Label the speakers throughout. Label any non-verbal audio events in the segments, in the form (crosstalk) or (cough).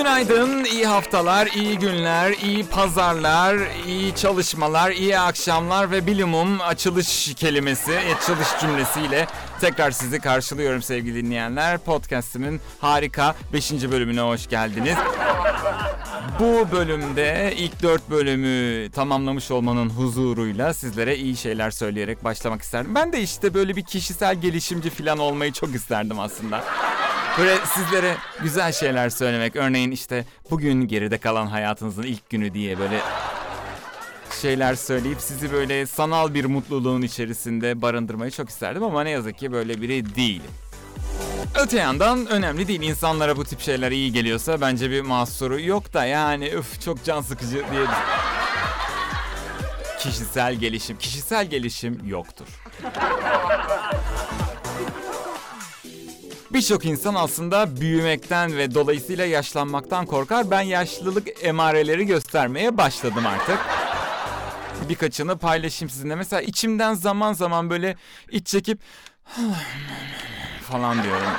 Speaker 1: Günaydın, iyi haftalar, iyi günler, iyi pazarlar, iyi çalışmalar, iyi akşamlar ve bilimum açılış kelimesi, açılış cümlesiyle tekrar sizi karşılıyorum sevgili dinleyenler. Podcast'imin harika 5. bölümüne hoş geldiniz. Bu bölümde ilk dört bölümü tamamlamış olmanın huzuruyla sizlere iyi şeyler söyleyerek başlamak isterdim. Ben de işte böyle bir kişisel gelişimci falan olmayı çok isterdim aslında. Böyle sizlere güzel şeyler söylemek. Örneğin işte bugün geride kalan hayatınızın ilk günü diye böyle şeyler söyleyip sizi böyle sanal bir mutluluğun içerisinde barındırmayı çok isterdim ama ne yazık ki böyle biri değilim. Öte yandan önemli değil. İnsanlara bu tip şeyler iyi geliyorsa bence bir mahsuru yok da yani üf çok can sıkıcı diye Kişisel gelişim. Kişisel gelişim yoktur. Birçok insan aslında büyümekten ve dolayısıyla yaşlanmaktan korkar. Ben yaşlılık emareleri göstermeye başladım artık. Birkaçını paylaşayım sizinle. Mesela içimden zaman zaman böyle iç çekip (sighs) falan diyorum.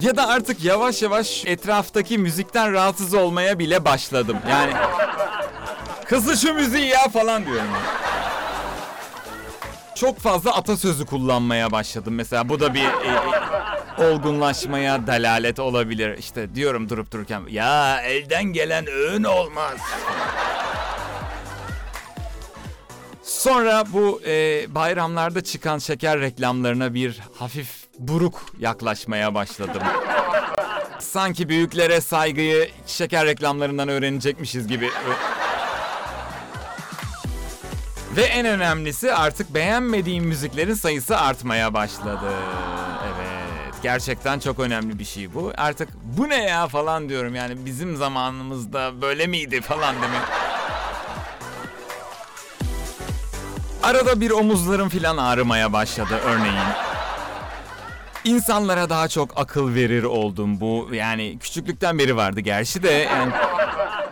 Speaker 1: Ya da artık yavaş yavaş etraftaki müzikten rahatsız olmaya bile başladım. Yani kızı şu müziği ya falan diyorum. Çok fazla atasözü kullanmaya başladım. Mesela bu da bir e, e, olgunlaşmaya dalalet olabilir. İşte diyorum durup dururken ya elden gelen öğün olmaz. Sonra bu e, bayramlarda çıkan şeker reklamlarına bir hafif buruk yaklaşmaya başladım. Sanki büyüklere saygıyı şeker reklamlarından öğrenecekmişiz gibi. Ve en önemlisi artık beğenmediğim müziklerin sayısı artmaya başladı. Evet, gerçekten çok önemli bir şey bu. Artık bu ne ya falan diyorum yani bizim zamanımızda böyle miydi falan demek. Arada bir omuzlarım filan ağrımaya başladı örneğin. İnsanlara daha çok akıl verir oldum bu yani küçüklükten beri vardı gerçi de yani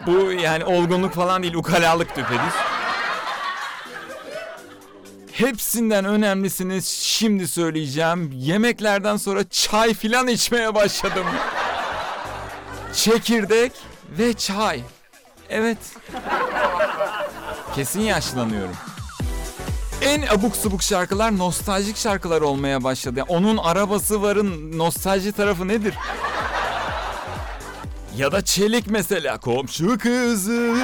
Speaker 1: bu yani olgunluk falan değil ukalalık düpedüz. Hepsinden önemlisini şimdi söyleyeceğim. Yemeklerden sonra çay filan içmeye başladım. Çekirdek ve çay. Evet. Kesin yaşlanıyorum. En abuk subuk şarkılar nostaljik şarkılar olmaya başladı. Yani onun arabası varın nostalji tarafı nedir? Ya da çelik mesela. Komşu kızı.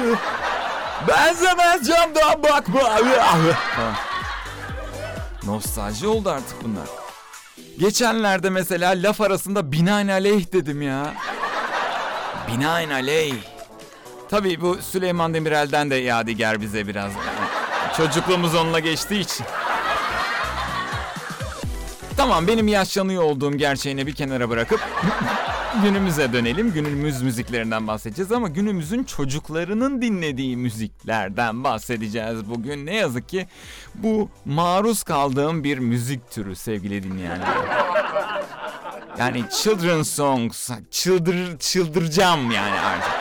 Speaker 1: Benzemez camdan bakma. Falan. Nostalji oldu artık bunlar. Geçenlerde mesela laf arasında binaenaleyh dedim ya. Binaenaleyh. Tabii bu Süleyman Demirel'den de yadigar bize biraz. Çocukluğumuz onunla geçtiği için. Tamam benim yaşlanıyor olduğum gerçeğini bir kenara bırakıp günümüze dönelim. Günümüz müziklerinden bahsedeceğiz ama günümüzün çocuklarının dinlediği müziklerden bahsedeceğiz bugün. Ne yazık ki bu maruz kaldığım bir müzik türü sevgili dinleyenler. Yani children songs, çıldır, çıldıracağım yani artık.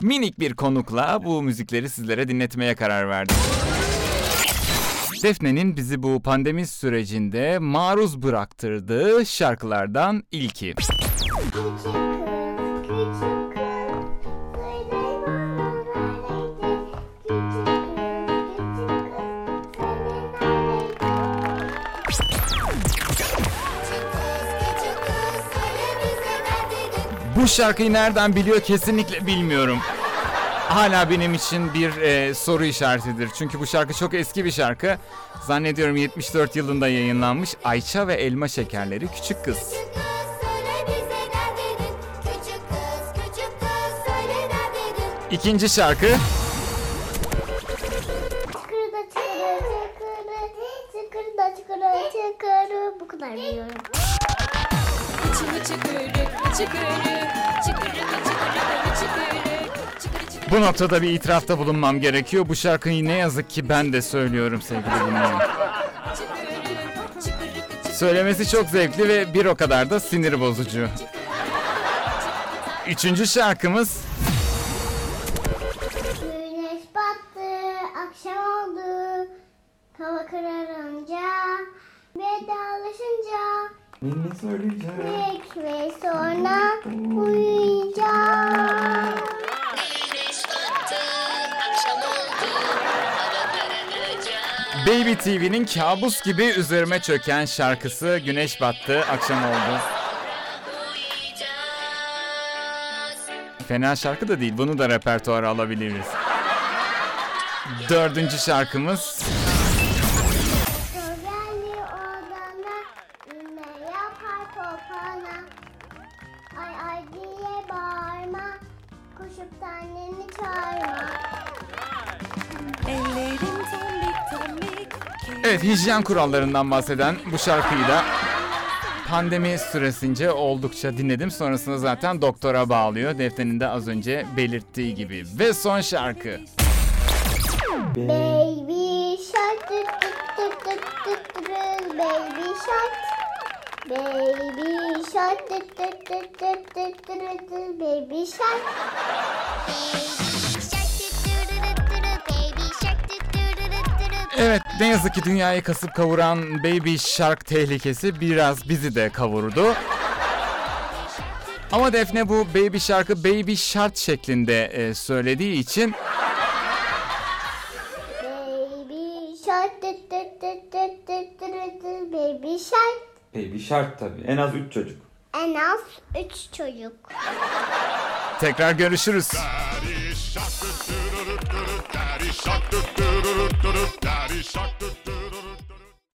Speaker 1: Minik bir konukla bu müzikleri sizlere dinletmeye karar verdim. Defne'nin bizi bu pandemi sürecinde maruz bıraktırdığı şarkılardan ilki. Bu şarkıyı nereden biliyor kesinlikle bilmiyorum. Hala benim için bir e, soru işaretidir. Çünkü bu şarkı çok eski bir şarkı. Zannediyorum 74 yılında yayınlanmış. Ayça ve Elma Şekerleri Küçük Kız. İkinci şarkı.
Speaker 2: Çıkırı çıkırda çıkırı çıkırı bu kadar biliyorum.
Speaker 3: Çıkırı, çıkırı, çıkırı, çıkırı, çıkırı, çıkırı.
Speaker 1: Bu noktada bir itirafta bulunmam gerekiyor. Bu şarkıyı ne yazık ki ben de söylüyorum sevgili dinleyenler. Söylemesi çok zevkli ve bir o kadar da sinir bozucu. Üçüncü şarkımız
Speaker 2: Güneş battı, akşam oldu. Hava kararınca, vedalaşınca
Speaker 1: Ninni söyleyeceğim.
Speaker 2: Ve sonra uyuyacağım.
Speaker 1: Baby TV'nin kabus gibi üzerime çöken şarkısı Güneş Battı, akşam oldu. Fena şarkı da değil, bunu da repertuara alabiliriz. Dördüncü şarkımız Evet hijyen kurallarından bahseden bu şarkıyı da pandemi süresince oldukça dinledim. Sonrasında zaten doktora bağlıyor. Defterinin de az önce belirttiği gibi. Ve son şarkı.
Speaker 2: Baby shark, tut tut tut tut, baby shark. Baby shark, baby shark.
Speaker 1: Evet ne yazık ki dünyayı kasıp kavuran Baby Shark tehlikesi biraz bizi de kavurdu. Ama Defne bu Baby Shark'ı Baby Shark şeklinde e, söylediği için
Speaker 2: Baby shark, baby shark.
Speaker 4: Baby Shark tabii. En az 3 çocuk.
Speaker 2: En az üç çocuk.
Speaker 1: tekrar görüşürüz.
Speaker 5: Daddy shark, daddy shark, daddy shark.